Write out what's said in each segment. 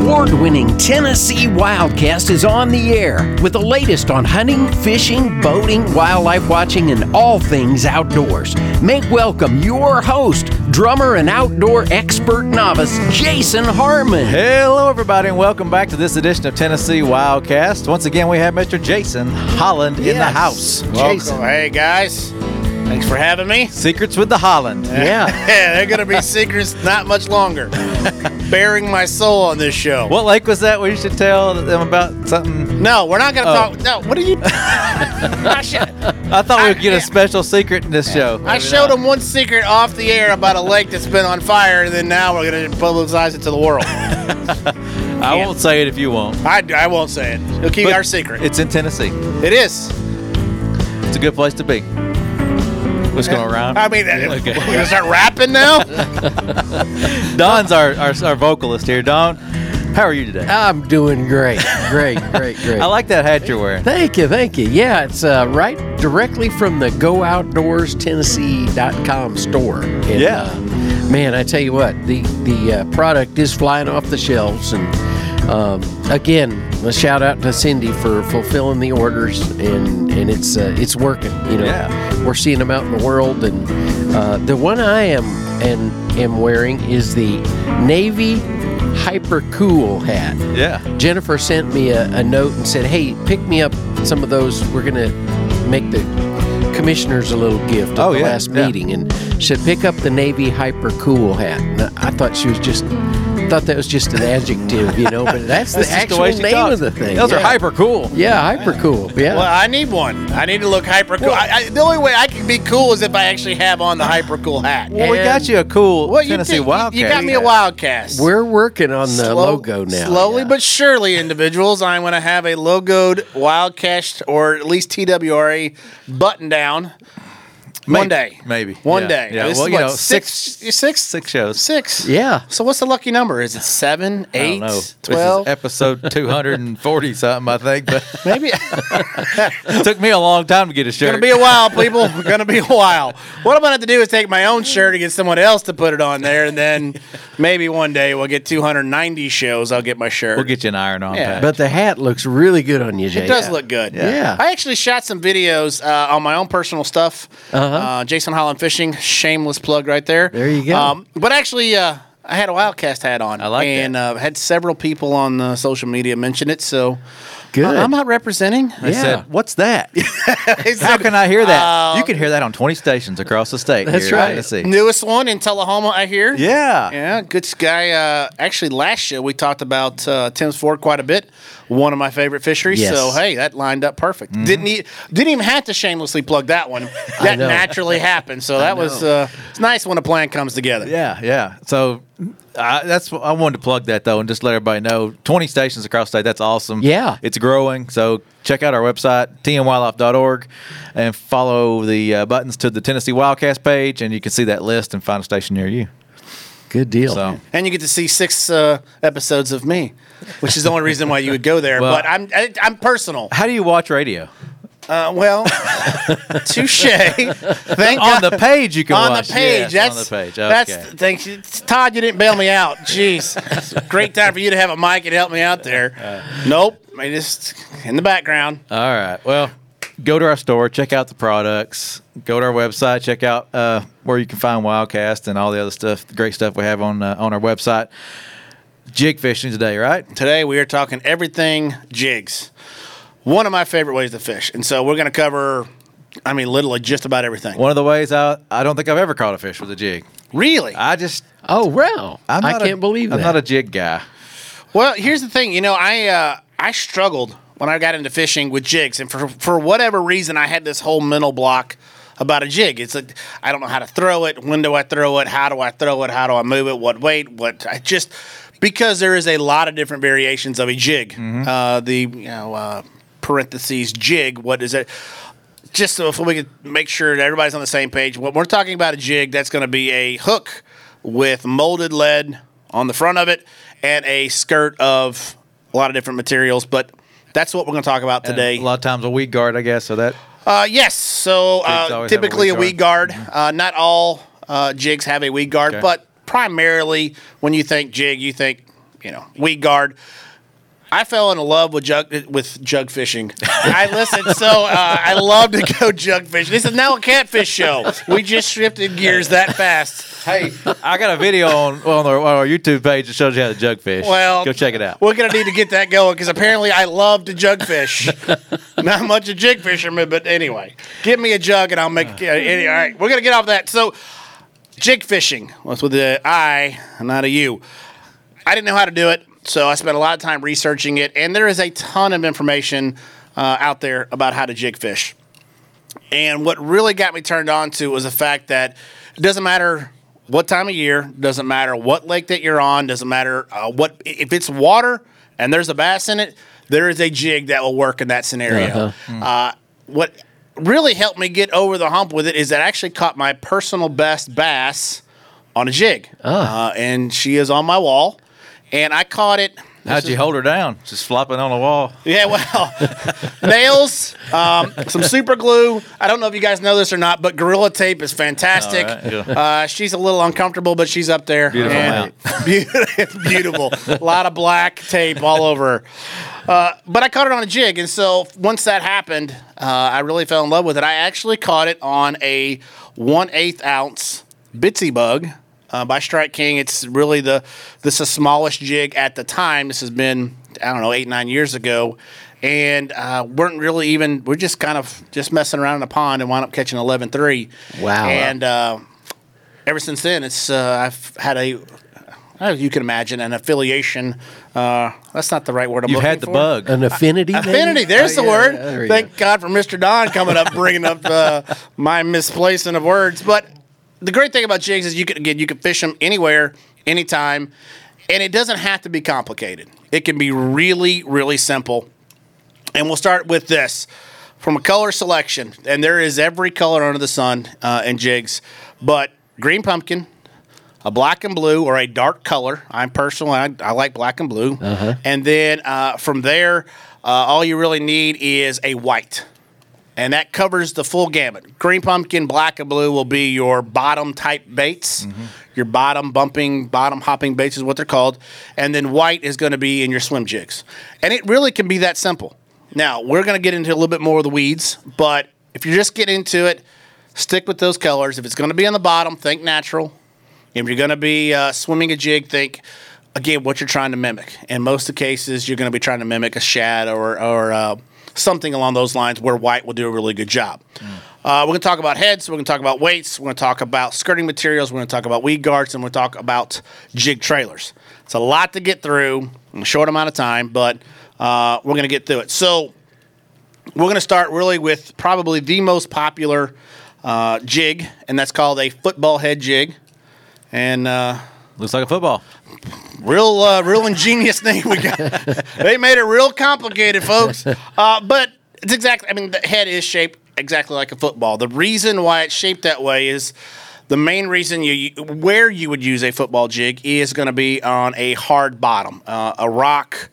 award winning Tennessee Wildcast is on the air with the latest on hunting, fishing, boating, wildlife watching, and all things outdoors. Make welcome your host, drummer and outdoor expert novice, Jason Harmon. Hello, everybody, and welcome back to this edition of Tennessee Wildcast. Once again, we have Mr. Jason Holland in the Yes. house. Jason. Hey guys, thanks for having me. Secrets with the Holland. Yeah. Yeah, they're gonna be secrets not much longer. Bearing my soul on this show. What lake was that? We should tell them about something. No, we're not gonna Oh. talk. No, what are you? I, thought we would get a special secret in this show. I showed them one secret off the air about a lake that's been on fire, and then now we're gonna publicize it to the world. I won't say it if you won't. I, I won't say it. We'll keep But our secret. It's in Tennessee. it is. It's a good place to be. What's going around? I mean, Okay. we're gonna start rapping now. Don's our, our, our vocalist here. Don, how are you today? I'm doing great. Great, great, great. I like that hat you're wearing. Thank you, thank you. Yeah, it's uh, right directly from the GoOutdoorsTennessee.com store. And, Yeah. uh, man, I tell you what, the the uh, product is flying off the shelves, and um, again, a shout out to Cindy for fulfilling the orders, and and it's uh, it's working. You know, Yeah. we're seeing them out in the world, and uh, the one I am and am wearing is the Navy Hyper Cool hat. Yeah. Jennifer sent me a, a note and said, "Hey, pick me up some of those. We're gonna make the commissioners a little gift at Oh, the yeah, last yeah. meeting." And she said, "Pick up the Navy Hyper Cool hat." And I thought she was just thought that was just an adjective, you know, but that's, the That's just actual way she name talks. of the thing. Those are hyper cool. Yeah, hyper cool. Yeah. Well, I need one. I need to look hyper cool. I, I, the only way I can be cool is if I actually have on the hyper cool hat. Well, we got you a cool Well, you, did- Wildcast. you got me a Wildcast. We're working on the Slow- logo now. Slowly yeah. but surely, individuals, I'm going to have a logoed Wildcast or at least TWRA button down one Maybe. day. Maybe. One Yeah. day. Yeah. This Well, is you what, know, six, six- six, six shows. Six. Yeah. So what's the lucky number? Is it seven, I eight, don't know. twelve? This is episode 240 something, I think. But Maybe. it took me a long time to get a shirt. Gonna be a while, people. Gonna be a while. What I'm gonna have to do is take my own shirt and get someone else to put it on there, and then maybe one day we'll get 290 shows. I'll get my shirt. we'll get you an iron on Yeah. patch. But the hat looks really good on you, Jay. It does look good. Yeah. I actually shot some videos uh, on my own personal stuff. Uh-huh. Uh, Jason Holland Fishing, shameless plug right there. There you go. Um, but actually, uh, I had a Wildcast hat on. I like that. and, uh, had several people on uh, social media mention it. So Good. I- I'm not representing. I Yeah. said, "What's that? They How can I hear that? Uh, you can hear that on 20 stations across the state. That's here in right. Tennessee. Newest one in Tullahoma, I hear. Yeah. Yeah, good guy. Uh, actually, last show we talked about uh, Tim's Ford quite a bit. One of my favorite fisheries. Yes. So hey, that lined up perfect. Didn't e- didn't even have to shamelessly plug that one. That naturally happened. So that was uh, it's nice when a plan comes together. Yeah, yeah. So I, that's I wanted to plug that though, and just let everybody know. Twenty stations across the state. That's awesome. Yeah. it's growing. So check out our website tnwildlife.org and follow the uh, buttons to the Tennessee Wildcast page, and you can see that list and find a station near you. Good deal. So And you get to see six uh, episodes of me, which is the only reason why you would go there. Well- but I'm I, I'm personal. how do you watch radio? Uh, well, touche. Thank on God. the page you can on watch. the page. Yes, that's on the page. That's Okay. thanks, you. Todd. You didn't bail me out. Jeez, great time for you to have a mic and help me out there. Uh, nope, I just in the background. All right. Well, go to our store, check out the products. Go to our website, check out uh, where you can find Wildcast and all the other stuff, the great stuff we have on uh, on our website. Jig fishing today, right? Today we are talking everything jigs. One of my favorite ways to fish, and so we're going to cover. I mean, literally just about everything. One of the ways I I don't think I've ever caught a fish with a jig. Really? I just oh, wow. I'm I can't a, believe I'm that. not a jig guy. Well, here's the thing. You know, I uh, I struggled when I got into fishing with jigs, and for for whatever reason, I had this whole mental block about a jig. It's like I don't know how to throw it. When do I throw it? How do I throw it? How do I move it? What weight? What? I just because there is a lot of different variations of a jig. Uh, the you know uh, parentheses jig. What is it? Just so if we could make sure that everybody's on the same page. When we're talking about a jig, that's going to be a hook with molded lead on the front of it and a skirt of a lot of different materials. But that's what we're going to talk about today. A lot of times a weed guard, I guess. So that Uh, yes. So uh, always have a typically a weed weed guard. Uh, not all uh, jigs have a weed guard, Okay. but primarily when you think jig, you think you know, weed guard. I fell in love with jug with jug fishing. I listened, so uh, I love to go jug fishing. This is now a catfish show. We just shifted gears that fast. Hey, I got a video on on our, on our YouTube page that shows you how to jug fish. Well, go check it out. We're gonna need to get that going because apparently I love to jug fish. Not much a jig fisherman, but anyway, give me a jug and I'll make. Uh, any, all right, we're gonna get off that. So, jig fishing. What's with the I, not a U. I didn't know how to do it, so I spent a lot of time researching it, and there is a ton of information uh, out there about how to jig fish. And what really got me turned on to was the fact that it doesn't matter what time of year, doesn't matter what lake that you're on, doesn't matter uh, what if it's water and there's a bass in it, there is a jig that will work in that scenario. uh what really helped me get over the hump with it is that I actually caught my personal best bass on a jig, uh, and she is on my wall, and I caught it. How'd you hold her down? Just flopping on the wall. Yeah, well, nails, um, some super glue. I don't know if you guys know this or not, but Gorilla Tape is fantastic. Right, yeah. uh, she's a little uncomfortable, but she's up there. Beautiful Beautiful. beautiful. a lot of black tape all over her. Uh, but I caught it on a jig, and so once that happened, uh, I really fell in love with it. I actually caught it on a one eighth ounce Bitsy bug uh, by Strike King. It's really the this is the smallest jig at the time. This has been I don't know eight nine years ago, and uh, weren't really even we're just kind of just messing around in the pond and wound up catching 11-3. Wow. And uh, ever since then, it's uh, I've had a as you can imagine an affiliation. Uh, that's not the right word. I'm You've looking had the for. bug. An affinity. maybe? Affinity. There's Oh, the yeah, word. yeah, there Thank go. God for Mr. Don coming up, bringing up uh, my misplacing of words. But the great thing about jigs is you can again you can fish them anywhere, anytime, and it doesn't have to be complicated. It can be really, really simple. And we'll start with this from a color selection, and there is every color under the sun uh, in jigs, but green pumpkin, a black and blue, or a dark color. I'm personally I, I like black and blue, and then uh, from there, uh, all you really need is a white. And that covers the full gamut. Green pumpkin, black and blue will be your bottom type baits. Your bottom bumping, bottom hopping baits is what they're called. And then white is going to be in your swim jigs. And it really can be that simple. Now, we're going to get into a little bit more of the weeds, but if you're just getting into it, stick with those colors. If it's going to be on the bottom, think natural. If you're going to be uh, swimming a jig, think again what you're trying to mimic. In most of the cases, you're going to be trying to mimic a shad or or uh, something along those lines where white will do a really good job. Uh, we're going to talk about heads. We're going to talk about weights. We're going to talk about skirting materials. We're going to talk about weed guards, and we're going to talk about jig trailers. It's a lot to get through in a short amount of time, but uh, we're going to get through it. So we're going to start really with probably the most popular uh, jig, and that's called a football head jig. And uh, Looks like a football. Real, uh, real ingenious name we got. they made it real complicated, folks. Uh, but it's exactly. I mean, the head is shaped exactly like a football. The reason why it's shaped that way is the main reason you where you would use a football jig is going to be on a hard bottom, uh, a rock.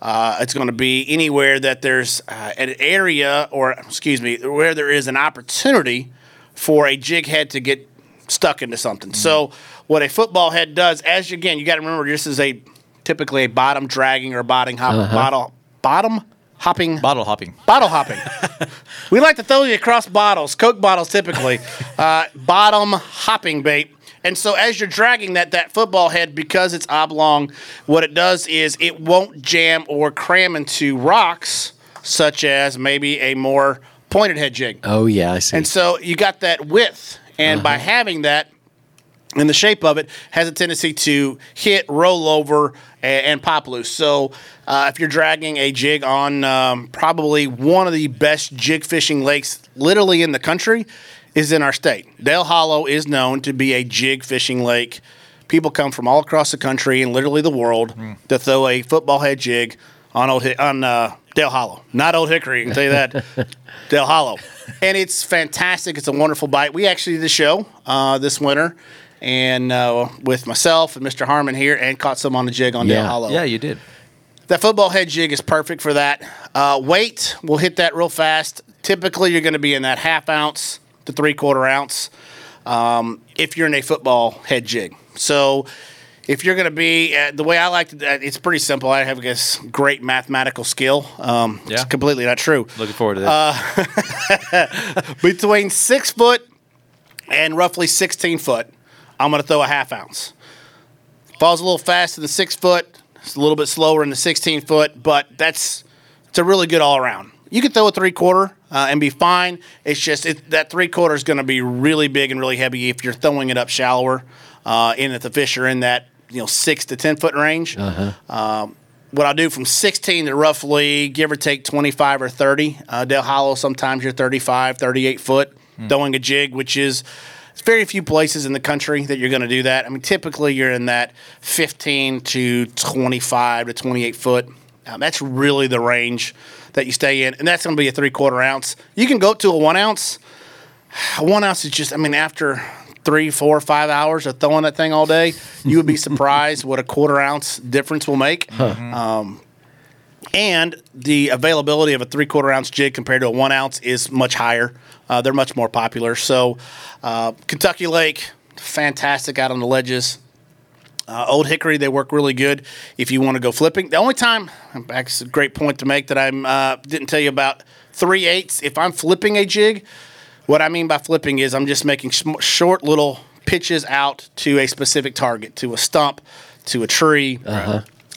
Uh, it's going to be anywhere that there's uh, an area, or excuse me, where there is an opportunity for a jig head to get stuck into something. So, what a football head does, as you, again, you got to remember, this is a typically a bottom dragging or bottom hop, bottle, bottom hopping Bottle hopping. bottle hopping. we like to throw you across bottles, Coke bottles typically. Uh, bottom hopping bait. And so as you're dragging that that football head because it's oblong, what it does is it won't jam or cram into rocks, such as maybe a more pointed head jig. Oh yeah, I see. And so you got that width, and by having that, and the shape of it has a tendency to hit, roll over, and, and pop loose. So uh, if you're dragging a jig on um, probably one of the best jig fishing lakes, literally in the country, is in our state. Dale Hollow is known to be a jig fishing lake. People come from all across the country and literally the world to throw a football head jig on old on uh, Dale Hollow, not Old Hickory. I can tell you that. Dale Hollow, and it's fantastic. It's a wonderful bite. We actually did a show uh, this winter, and uh, with myself and Mr. Harmon here, and caught some on the jig on Dale Yeah. Hollow. Yeah, you did. That football head jig is perfect for that. Uh, weight, we'll hit that real fast. Typically, you're going to be in that half ounce to three quarter ounce um, if you're in a football head jig. So if you're going to be uh, the way I like to, uh, it's pretty simple. I have this great mathematical skill. Um, Yeah. It's completely not true. Looking forward to this. Uh, Between six foot and roughly 16 foot, I'm going to throw a half ounce. Falls a little faster than six foot. It's a little bit slower in the 16 foot, but that's it's a really good all around. You can throw a three quarter uh, and be fine. It's just it, that three quarter is going to be really big and really heavy if you're throwing it up shallower, uh, and if the fish are in that you know six to 10 foot range. Um, what I'll do from 16 to roughly give or take 25 or 30. Uh, Dale Hollow, sometimes you're 35, 38 foot throwing a jig, which is it's very few places in the country that you're going to do that. I mean, typically you're in that 15 to 25 to 28 foot. Um, that's really the range that you stay in, and that's going to be a three quarter ounce. You can go up to a one ounce. A one ounce is just, I mean, after three, four, five hours of throwing that thing all day, you would be surprised what a quarter ounce difference will make. Um, and the availability of a three quarter ounce jig compared to a one ounce is much higher. Uh, they're much more popular. So, uh, Kentucky Lake, fantastic out on the ledges. Uh, Old Hickory, they work really good if you want to go flipping. The only time, that's a great point to make that I uh, didn't tell you about three eighths. If I'm flipping a jig, what I mean by flipping is I'm just making short little pitches out to a specific target, to a stump, to a tree,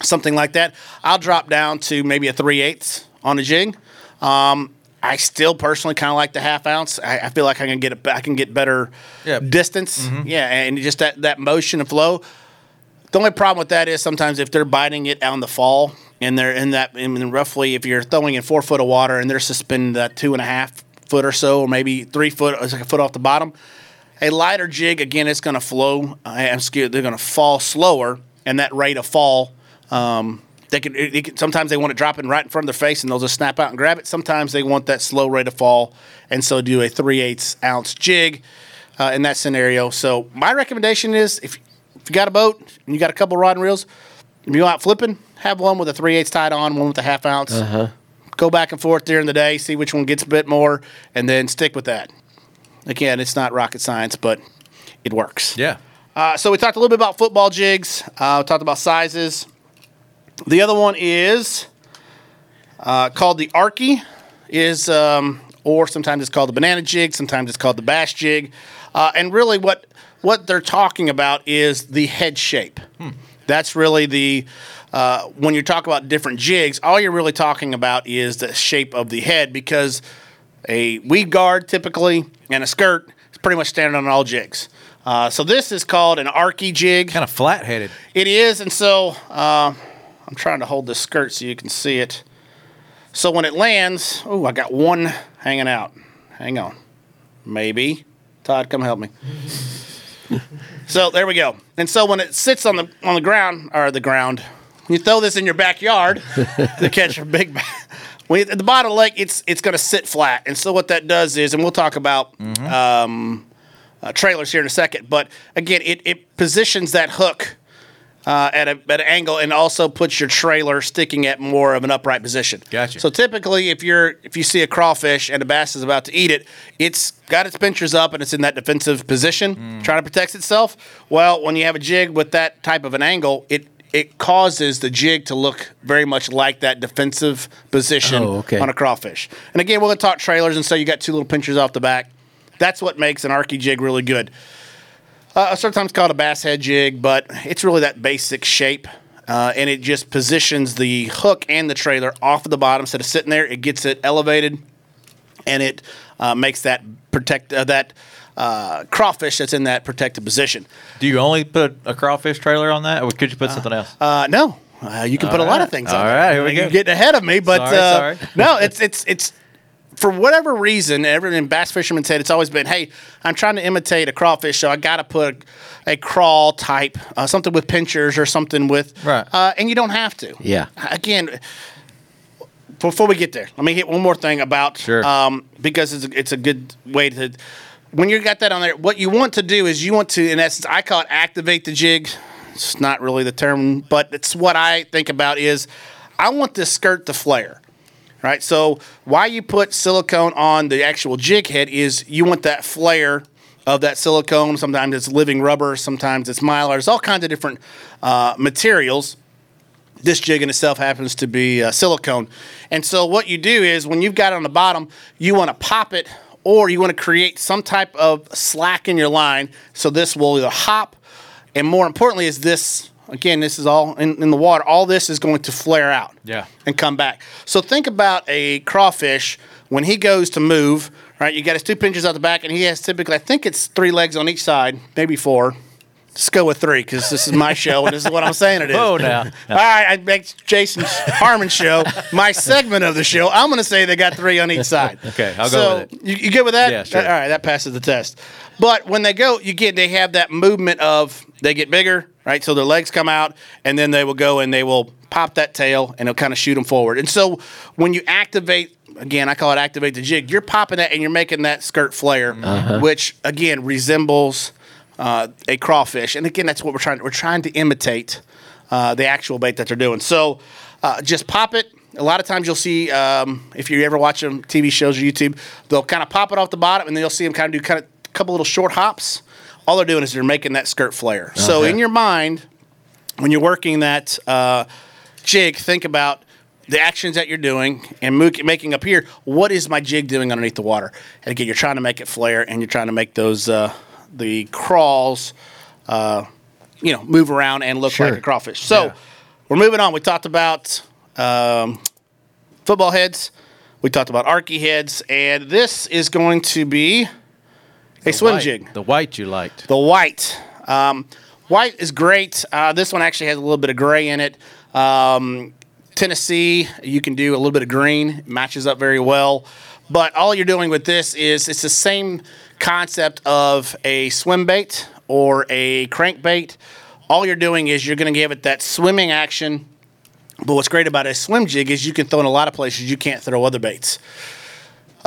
something like that. I'll drop down to maybe a three eighths on a jig. Um, I still personally kind of like the half ounce. I, I feel like I can get a, I can get better Yeah. distance. Yeah, and just that that motion and flow. The only problem with that is sometimes if they're biting it on the fall and they're in that, mean, roughly if you're throwing in four foot of water and they're suspended that two and a half foot or so, or maybe three foot, it's like a foot off the bottom. A lighter jig, again, it's going to flow. I am scared they're going to fall slower, and that rate of fall, um, they can, it, it can. Sometimes they want to drop it right in front of their face, and they'll just snap out and grab it. Sometimes they want that slow rate of fall, and so do a three eighths ounce jig uh, in that scenario. So my recommendation is if if you got a boat and you got a couple rod and reels, if you go out flipping, have one with a three eighths tied on, one with a half ounce. Go back and forth during the day, see which one gets a bit more, and then stick with that. Again, it's not rocket science, but it works. yeah. Uh, so we talked a little bit about football jigs. Uh, we talked about sizes. The other one is uh, called the Arky, is um, or sometimes it's called the banana jig, sometimes it's called the bass jig, uh, and really what what they're talking about is the head shape. That's really the uh, when you talk about different jigs, all you're really talking about is the shape of the head because a weed guard typically and a skirt is pretty much standard on all jigs. Uh, so this is called an arky jig. Kind of flat headed. It is, and so uh, I'm trying to hold the skirt so you can see it. So when it lands, oh, I got one hanging out. Hang on, maybe Todd, come help me. so there we go. And so when it sits on the on the ground or the ground, you throw this in your backyard to catch a big. ba- When at the bottom of the lake, it's it's going to sit flat, and so what that does is, and we'll talk about um, uh, trailers here in a second. But again, it, it positions that hook uh, at, a, at an angle and also puts your trailer sticking at more of an upright position. Gotcha. So typically, if you're if you see a crawfish and a bass is about to eat it, it's got its pinchers up and it's in that defensive position, trying to protect itself. Well, when you have a jig with that type of an angle, it it causes the jig to look very much like that defensive position Oh, okay. on a crawfish. And again, we're going to talk trailers, and so you got two little pinchers off the back. That's what makes an arky jig really good. Uh, sometimes called a bass head jig, but it's really that basic shape. Uh, and it just positions the hook and the trailer off of the bottom instead of sitting there. It gets it elevated, and it uh, makes that protect uh, that uh, crawfish that's in that protected position. Do you only put a crawfish trailer on that, or could you put something else? Uh, no, uh, you can put a lot of right. things. All on right, here we You're go. getting ahead of me, but Sorry, uh, sorry. no, it's it's it's for whatever reason. Everyone in bass fishermen said it's always been, hey, I'm trying to imitate a crawfish, so I got to put a, a crawl type, uh, something with pinchers or something with, Right. Uh, and you don't have to. Yeah. Again. Before we get there, let me hit one more thing about Sure. um, because it's a, it's a good way to when you got that on there. What you want to do is you want to, in essence, I call it activate the jig. It's not really the term, but it's what I think about is I want this skirt to flare. Right. So why you put silicone on the actual jig head is you want that flare of that silicone. Sometimes it's living rubber, sometimes it's mylar. There's all kinds of different uh, materials. This jig in itself happens to be uh, silicone. And so, what you do is when you've got it on the bottom, you want to pop it or you want to create some type of slack in your line so this will either hop and more importantly is this again this is all in, in the water all this is going to flare out Yeah. and come back so think about a crawfish when he goes to move right you got his two pinches out the back and he has typically i think it's three legs on each side maybe four Let's go with three because this is my show and this is what I'm saying it is. Oh, now. All right, I make Jason Harmon's show my segment of the show. I'm going to say they got three on each side. Okay, I'll go so with it. You, you good with that? Yeah, sure. All right, that passes the test. But when they go, you get they have that movement of they get bigger, right? So their legs come out, and then they will go and they will pop that tail, and it'll kind of shoot them forward. And so when you activate. Again, I call it activate the jig. You're popping that and you're making that skirt flare, Uh-huh. which again resembles uh, a crawfish. And again, that's what we're trying. We're trying to imitate uh, the actual bait that they're doing. So uh, just pop it. A lot of times you'll see um, if you ever watch them TV shows or YouTube, they'll kind of pop it off the bottom, and then you'll see them kind of do kind of a couple little short hops. All they're doing is they're making that skirt flare. So in your mind, when you're working that uh, jig, think about the actions that you're doing and making up here. What is my jig doing underneath the water? And again, you're trying to make it flare, and you're trying to make those uh, the crawls, uh, you know, move around and look Sure. like a crawfish. So Yeah. we're moving on. We talked about um, football heads. We talked about arky heads, and this is going to be a swim White. jig. The white you liked. The white. Um, white is great. Uh, this one actually has a little bit of gray in it. Um, Tennessee, you can do a little bit of green. It matches up very well. But all you're doing with this is it's the same concept of a swim bait or a crankbait. All you're doing is you're going to give it that swimming action. But what's great about a swim jig is you can throw in a lot of places you can't throw other baits.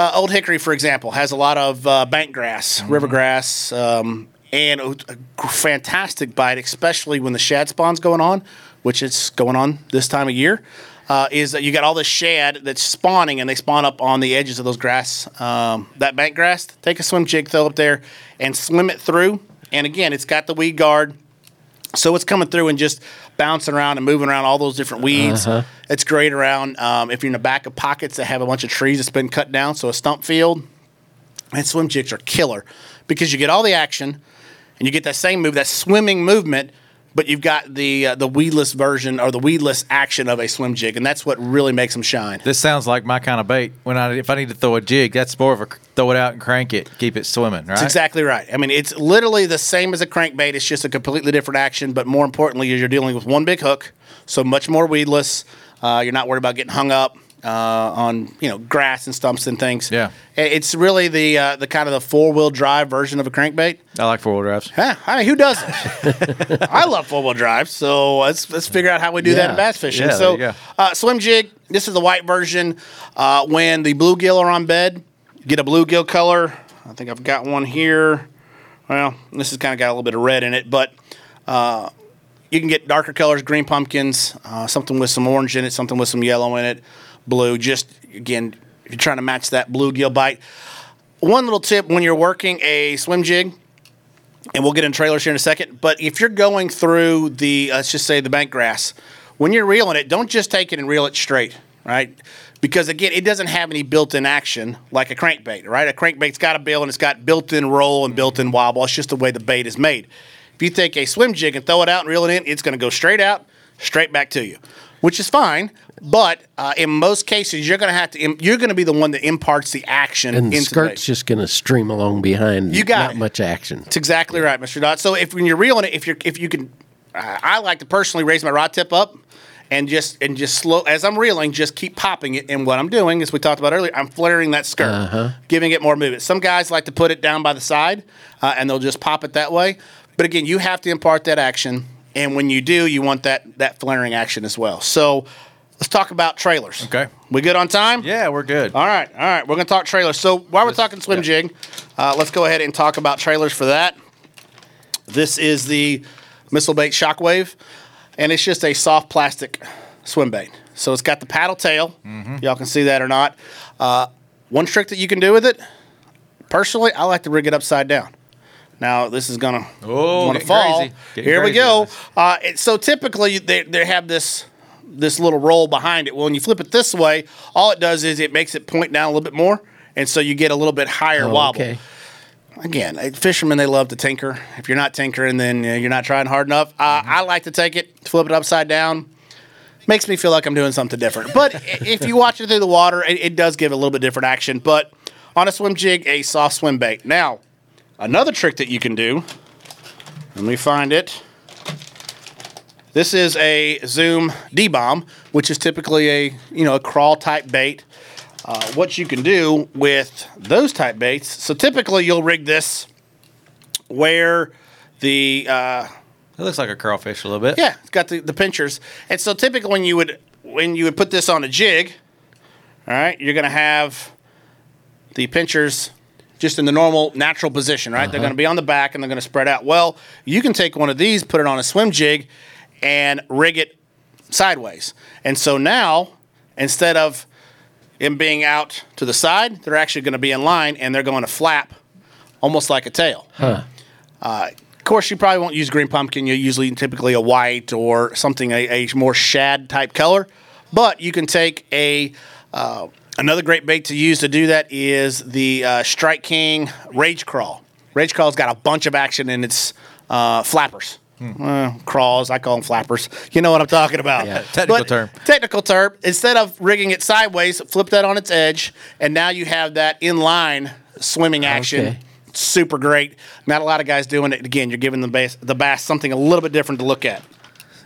Uh, Old Hickory, for example, has a lot of uh, bank grass, river grass, um, and a, a fantastic bite, especially when the shad spawn's going on, which it's going on this time of year. Uh, is that you got all this shad that's spawning, and they spawn up on the edges of those grass, um, that bank grass. Take a swim jig, throw up there, and swim it through. And again, it's got the weed guard, so it's coming through and just bouncing around and moving around all those different weeds. It's great around um, if you're in the back of pockets that have a bunch of trees that's been cut down, so a stump field. And swim jigs are killer because you get all the action and you get that same move, that swimming movement, but you've got the uh, the weedless version or the weedless action of a swim jig, and that's what really makes them shine. This sounds like my kind of bait. When I if I need to throw a jig, that's more of a throw it out and crank it, keep it swimming, right? That's exactly right. I mean, it's literally the same as a crankbait. It's just a completely different action, but more importantly, you're dealing with one big hook, so much more weedless. Uh, you're not worried about getting hung up uh, on you know grass and stumps and things. Yeah. It's really the uh, the kind of the four wheel drive version of a crankbait. I like four wheel drives. Huh, I mean, who doesn't? I love four wheel drives. so let's let's figure out how we do that in bass fishing. Yeah, so, uh, swim jig. This is the white version. Uh, when the bluegill are on bed, get a bluegill color. I think I've got one here. Well, this has kind of got a little bit of red in it, but uh, you can get darker colors, green pumpkins, uh, something with some orange in it, something with some yellow in it, blue. Just again, if you're trying to match that bluegill bite. One little tip when you're working a swim jig, and we'll get in trailers here in a second. But if you're going through the, let's just say the bank grass, when you're reeling it, don't just take it and reel it straight, right? Because again, it doesn't have any built-in action like a crankbait, right? A crankbait's got a bill and it's got built-in roll and built-in wobble. It's just the way the bait is made. If you take a swim jig and throw it out and reel it in, it's going to go straight out, straight back to you, which is fine. But uh, in most cases, you're going to have to. im- You're going to be the one that imparts the action And the into the skirt's just going to stream along behind. You got not it. much action. That's exactly right, Mr. Dot. So if when you're reeling it, if you're if you can, uh, I like to personally raise my rod tip up and just and just slow as I'm reeling, just keep popping it. And what I'm doing, as we talked about earlier, I'm flaring that skirt, giving it more movement. Some guys like to put it down by the side uh, and they'll just pop it that way. But again, you have to impart that action, and when you do, you want that that flaring action as well. So let's talk about trailers. Okay. we good on time? Yeah, we're good. All right, all right. We're going to talk trailers. So while we're talking swim jig, uh, let's go ahead and talk about trailers for that. This is the missile bait shockwave, and it's just a soft plastic swim bait. So it's got the paddle tail. Y'all can see that or not. Uh, one trick that you can do with it, personally, I like to rig it upside down. Now this is gonna Oh, wanna fall. Here we go. Uh, it, so typically they they have this this little roll behind it. Well, when you flip it this way, all it does is it makes it point down a little bit more, and so you get a little bit higher Oh, wobble. okay. Again, uh, fishermen they love to tinker. If you're not tinkering, then uh, you're not trying hard enough. Uh, I like to take it, flip it upside down. Makes me feel like I'm doing something different. But if you watch it through the water, it, it does give a little bit different action. But on a swim jig, a soft swim bait. Now, another trick that you can do. Let me find it. This is a Zoom D bomb, which is typically a you know a crawl type bait. Uh, what you can do with those type baits. So typically you'll rig this where the uh, It looks like a crawfish a little bit. yeah, it's got the, the pinchers. And so typically when you would when you would put this on a jig, all right, you're gonna have the pinchers just in the normal natural position, right? They're gonna be on the back and they're gonna spread out. Well, you can take one of these, put it on a swim jig, and rig it sideways. And so now, instead of them being out to the side, they're actually gonna be in line and they're going to flap almost like a tail. Uh, of course, you probably won't use green pumpkin. You usually typically a white or something a, a more shad type color. But you can take a uh, another great bait to use to do that is the uh, Strike King Rage Craw. Rage Craw's got a bunch of action in its uh, flappers. Uh, crawls, I call them flappers. You know what I'm talking about. Yeah, technical But- term. Technical term. Instead of rigging it sideways, flip that on its edge, and now you have that inline swimming action Okay. super great. Not a lot of guys doing it. Again, you're giving the bass the bass something a little bit different to look at.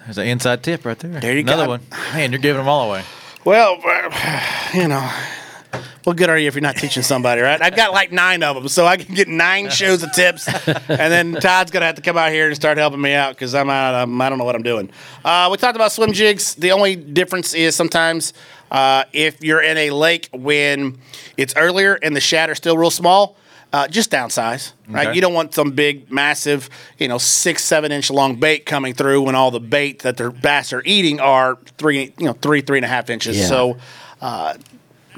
There's an inside tip right there. There you Another go. Another one. Man, you're giving them all away. Well, you know, what good are you if you're not teaching somebody, right? I've got like nine of them, so I can get nine shows of tips, and then Todd's gonna have to come out here and start helping me out because I'm out. I'm, I don't know what I'm doing. Uh, we talked about swim jigs. The only difference is sometimes uh, if you're in a lake when it's earlier and the shad are still real small. Uh, just downsize, right? Okay. You don't want some big, massive, you know, six, seven inch long bait coming through when all the bait that their bass are eating are three, you know, three, three and a half inches. Yeah. So, uh,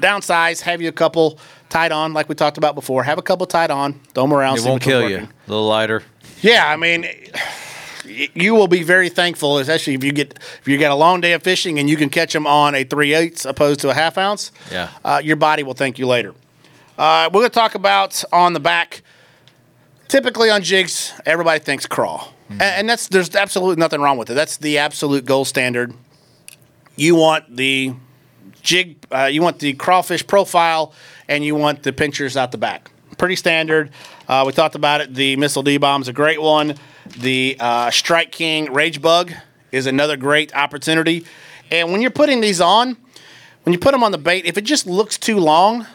downsize, have you a couple tied on, like we talked about before. Have a couple tied on, throw them around. It won't kill you. A little lighter. Yeah, I mean, you will be very thankful, especially if you get if you get a long day of fishing and you can catch them on a three eighths opposed to a half ounce. Yeah. uh, your body will thank you later. Uh, we're going to talk about on the back. Typically on jigs, everybody thinks crawl, Mm-hmm. And that's there's absolutely nothing wrong with it. That's the absolute gold standard. You want the jig, uh, you want the crawfish profile, and you want the pinchers out the back. Pretty standard. Uh, we talked about it. The missile D bomb's a great one. The uh, Strike King Rage Bug is another great opportunity. And when you're putting these on, when you put them on the bait, if it just looks too long,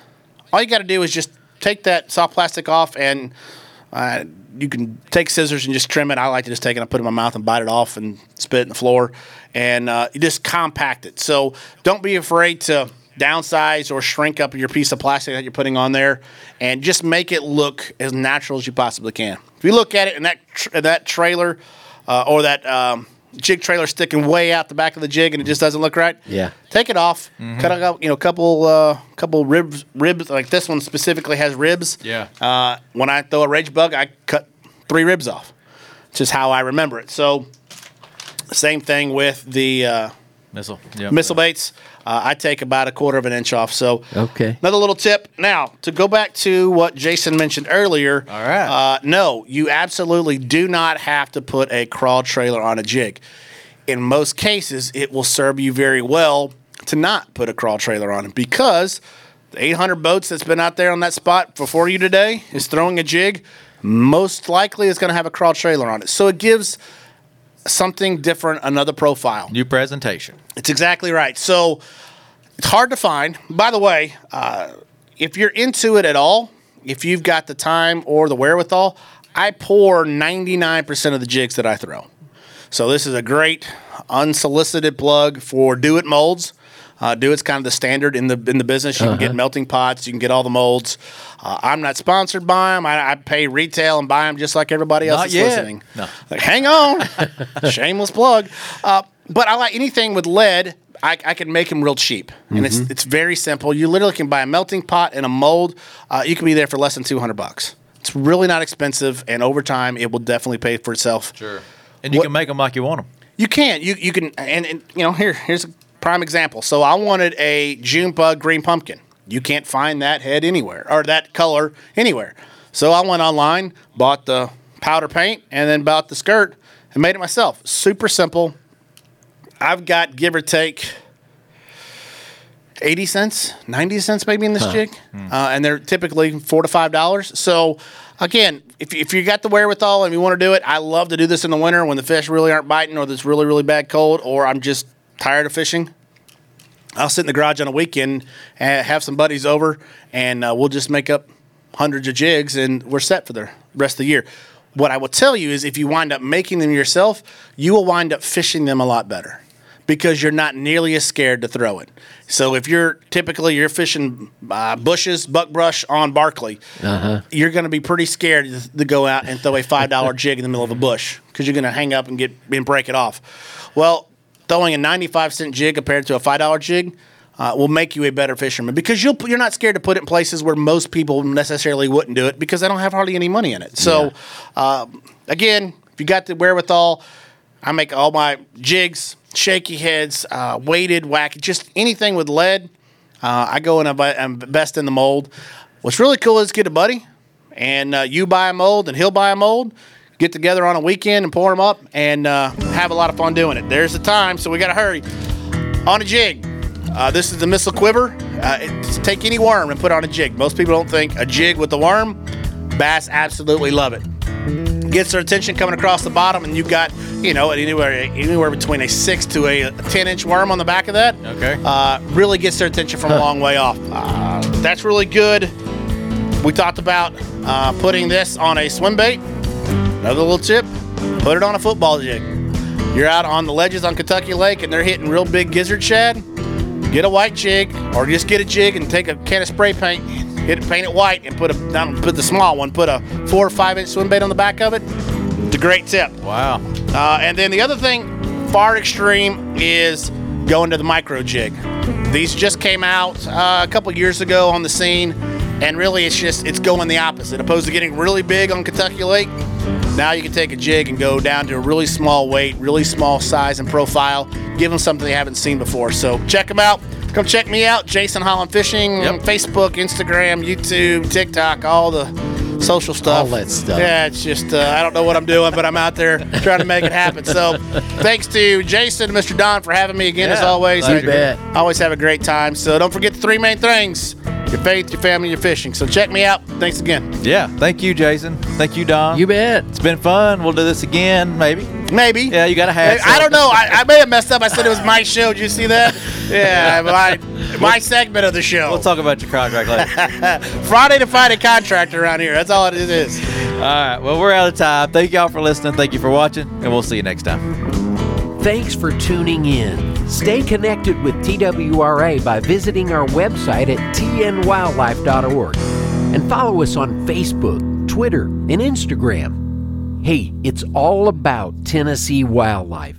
all you got to do is just take that soft plastic off and uh, you can take scissors and just trim it. I like to just take it and put it in my mouth and bite it off and spit it in the floor. And uh, you just compact it. So don't be afraid to downsize or shrink up your piece of plastic that you're putting on there and just make it look as natural as you possibly can. If you look at it in that, tr- that trailer uh, or that um, jig trailer sticking way out the back of the jig and it just doesn't look right, Yeah. take it off. Cut out, you know, a couple, uh, couple ribs, ribs. Like this one specifically has ribs. Yeah. Uh, when I throw a rage bug, I cut three ribs off. It's just how I remember it. So, same thing with the uh, Missile. Yeah. missile baits. Uh, I take about a quarter of an inch off. So, Okay. Another little tip. Now, to go back to what Jason mentioned earlier. All right. Uh, no, you absolutely do not have to put a crawl trailer on a jig. In most cases, it will serve you very well to not put a crawl trailer on it because the 800 boats that's been out there on that spot before you today is throwing a jig. Most likely, it's going to have a crawl trailer on it. So it gives something different, another profile. New presentation. It's exactly right. So it's hard to find. By the way, uh, if you're into it at all, if you've got the time or the wherewithal, I pour 99% of the jigs that I throw. So this is a great unsolicited plug for Do It molds. Uh, Do It's kind of the standard in the in the business. You can get melting pots, you can get all the molds. Uh, I'm not sponsored by them. I, I pay retail and buy them just like everybody else Not that's yet. listening. No. Like, hang on, shameless plug. Uh, but I like anything with lead. I, I can make them real cheap, and it's it's very simple. You literally can buy a melting pot and a mold. Uh, you can be there for less than two hundred bucks. It's It's really not expensive, and over time, it will definitely pay for itself. Sure. And you What- can make them like you want them. You can. You you can. And, and you know, here here's a prime example. So I wanted a June bug green pumpkin. You can't find that head anywhere or that color anywhere. So I went online, bought the powder paint, and then bought the skirt and made it myself. Super simple. I've got give or take. 80 cents, 90 cents maybe in this jig. Uh, and they're typically four to five dollars. So again, if, if you got the wherewithal and you want to do it, I love to do this in the winter when the fish really aren't biting or there's really, really bad cold or I'm just tired of fishing. I'll sit in the garage on a weekend and have some buddies over and uh, we'll just make up hundreds of jigs and we're set for the rest of the year. What I will tell you is if you wind up making them yourself, you will wind up fishing them a lot better because you're not nearly as scared to throw it. So if you're typically you're fishing uh, bushes, buckbrush on Barkley, you're going to be pretty scared to, to go out and throw a five dollar jig in the middle of a bush because you're going to hang up and get and break it off. Well, throwing a ninety five cent jig compared to a five dollar jig. Uh, will make you a better fisherman because you'll you're not scared to put it in places where most people necessarily wouldn't do it because they don't have hardly any money in it. So, uh, again, if you got the wherewithal, I make all my jigs, shaky heads, uh, weighted whack, just anything with lead. Uh, I go and invest in the mold. What's really cool is get a buddy, and uh, you buy a mold, and he'll buy a mold. Get together on a weekend and pour them up, and uh, have a lot of fun doing it. There's the time, so we got to hurry. On a jig. Uh, this is the missile quiver. Uh, take any worm and put on a jig. Most people don't think a jig with the worm. Bass absolutely love it gets their attention coming across the bottom, and you've got you know anywhere anywhere between a six to a, ten inch worm on the back of that. Okay. Uh, really gets their attention from a long way off. Uh, that's really good. We talked about uh, putting this on a swim bait. Another little tip: put it on a football jig. You're out on the ledges on Kentucky Lake, and they're hitting real big gizzard shad. Get a white jig, or just get a jig and take a can of spray paint, hit it, paint it white, and put a not put the small one, put a four or five inch swim bait on the back of it. It's a great tip. Wow. Uh, and then the other thing, far extreme, is going to the micro jig. These just came out uh, a couple years ago on the scene, and really it's just it's going the opposite. Opposed to getting really big on Kentucky Lake, now you can take a jig and go down to a really small weight, really small size and profile. Give them something they haven't seen before. So check them out. Come check me out, Jason Holland Fishing, Yep. Facebook, Instagram, YouTube, TikTok, all the social stuff. All that stuff. Yeah, it's just uh, I don't know what I'm doing, but I'm out there trying to make it happen. So, thanks to Jason and Mr. Don for having me again as always. You bet. I always have a great time. So don't forget the three main things: your faith, your family, your fishing. So check me out. Thanks again. Yeah. Thank you, Jason. Thank you, Don. You bet. It's been fun. We'll do this again, maybe. Maybe. Yeah, you got to have. I don't know. I, I may have messed up. I said it was my show. Did you see that? Yeah, my my segment of the show. We'll talk about your contract later. Friday to find a contractor around here. That's all it is. All right. Well, we're out of time. Thank y'all for listening. Thank you for watching, and we'll see you next time. Thanks for tuning in. Stay connected with TWRA by visiting our website at tnwildlife.org and follow us on Facebook, Twitter, and Instagram. Hey, it's all about Tennessee wildlife.